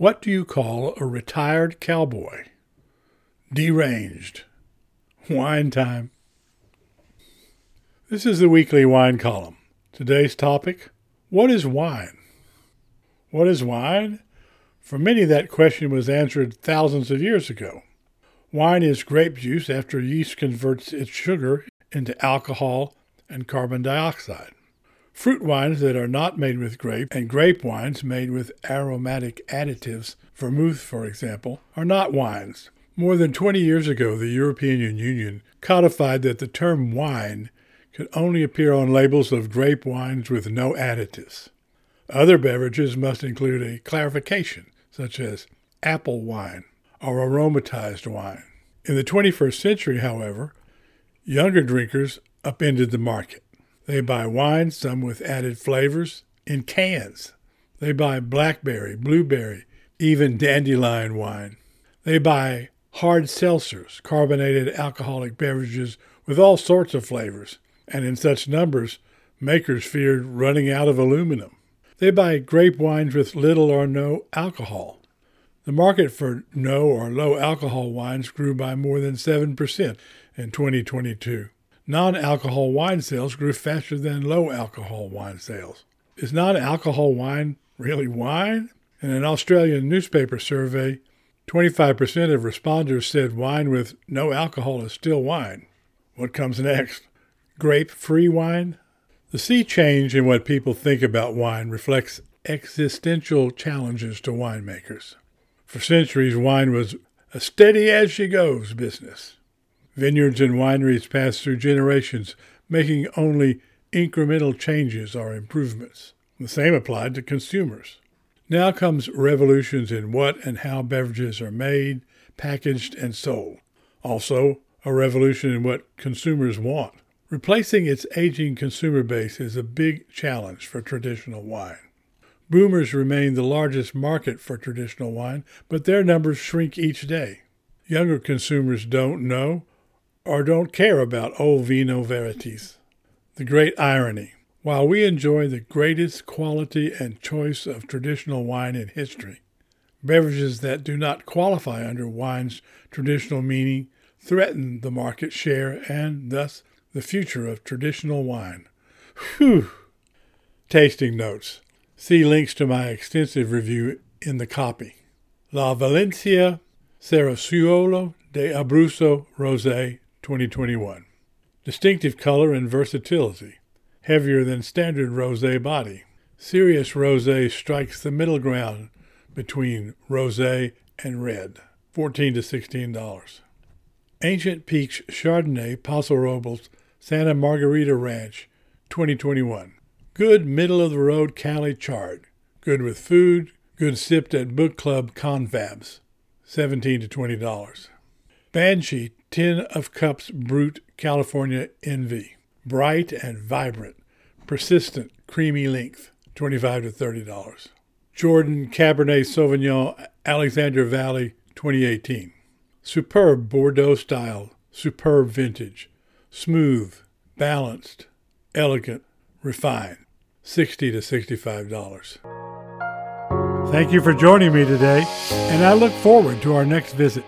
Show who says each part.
Speaker 1: What do you call a retired cowboy? Deranged. Wine time. This is the weekly wine column. Today's topic What is wine? What is wine? For many, that question was answered thousands of years ago. Wine is grape juice after yeast converts its sugar into alcohol and carbon dioxide. Fruit wines that are not made with grape and grape wines made with aromatic additives, vermouth for example, are not wines. More than 20 years ago, the European Union codified that the term wine could only appear on labels of grape wines with no additives. Other beverages must include a clarification, such as apple wine or aromatized wine. In the 21st century, however, younger drinkers upended the market. They buy wine, some with added flavors, in cans. They buy blackberry, blueberry, even dandelion wine. They buy hard seltzers, carbonated alcoholic beverages with all sorts of flavors, and in such numbers, makers feared running out of aluminum. They buy grape wines with little or no alcohol. The market for no or low alcohol wines grew by more than 7% in 2022. Non alcohol wine sales grew faster than low alcohol wine sales. Is non alcohol wine really wine? In an Australian newspaper survey, 25% of responders said wine with no alcohol is still wine. What comes next? Grape free wine? The sea change in what people think about wine reflects existential challenges to winemakers. For centuries, wine was a steady as she goes business. Vineyards and wineries pass through generations, making only incremental changes or improvements. The same applied to consumers. Now comes revolutions in what and how beverages are made, packaged, and sold. Also, a revolution in what consumers want. Replacing its aging consumer base is a big challenge for traditional wine. Boomers remain the largest market for traditional wine, but their numbers shrink each day. Younger consumers don't know or don't care about old vino verities. The great irony. While we enjoy the greatest quality and choice of traditional wine in history, beverages that do not qualify under wine's traditional meaning threaten the market share and thus the future of traditional wine. Whew! Tasting notes. See links to my extensive review in the copy. La Valentina Cerasuolo de Abruzzo Rosé 2021. Distinctive color and versatility. Heavier than standard rosé body. Serious rosé strikes the middle ground between rosé and red. 14 to $16. Ancient Peaks Chardonnay Paso Robles Santa Margarita Ranch 2021. Good middle of the road Cali chard. Good with food. Good sipped at book club confabs. 17 to $20. Banshee 10 of Cups Brut California NV. Bright and vibrant. Persistent creamy length. 25 to $30. Jordan Cabernet Sauvignon Alexander Valley 2018. Superb Bordeaux style. Superb vintage. Smooth. Balanced. Elegant. Refined. 60 to $65. Thank you for joining me today, and I look forward to our next visit.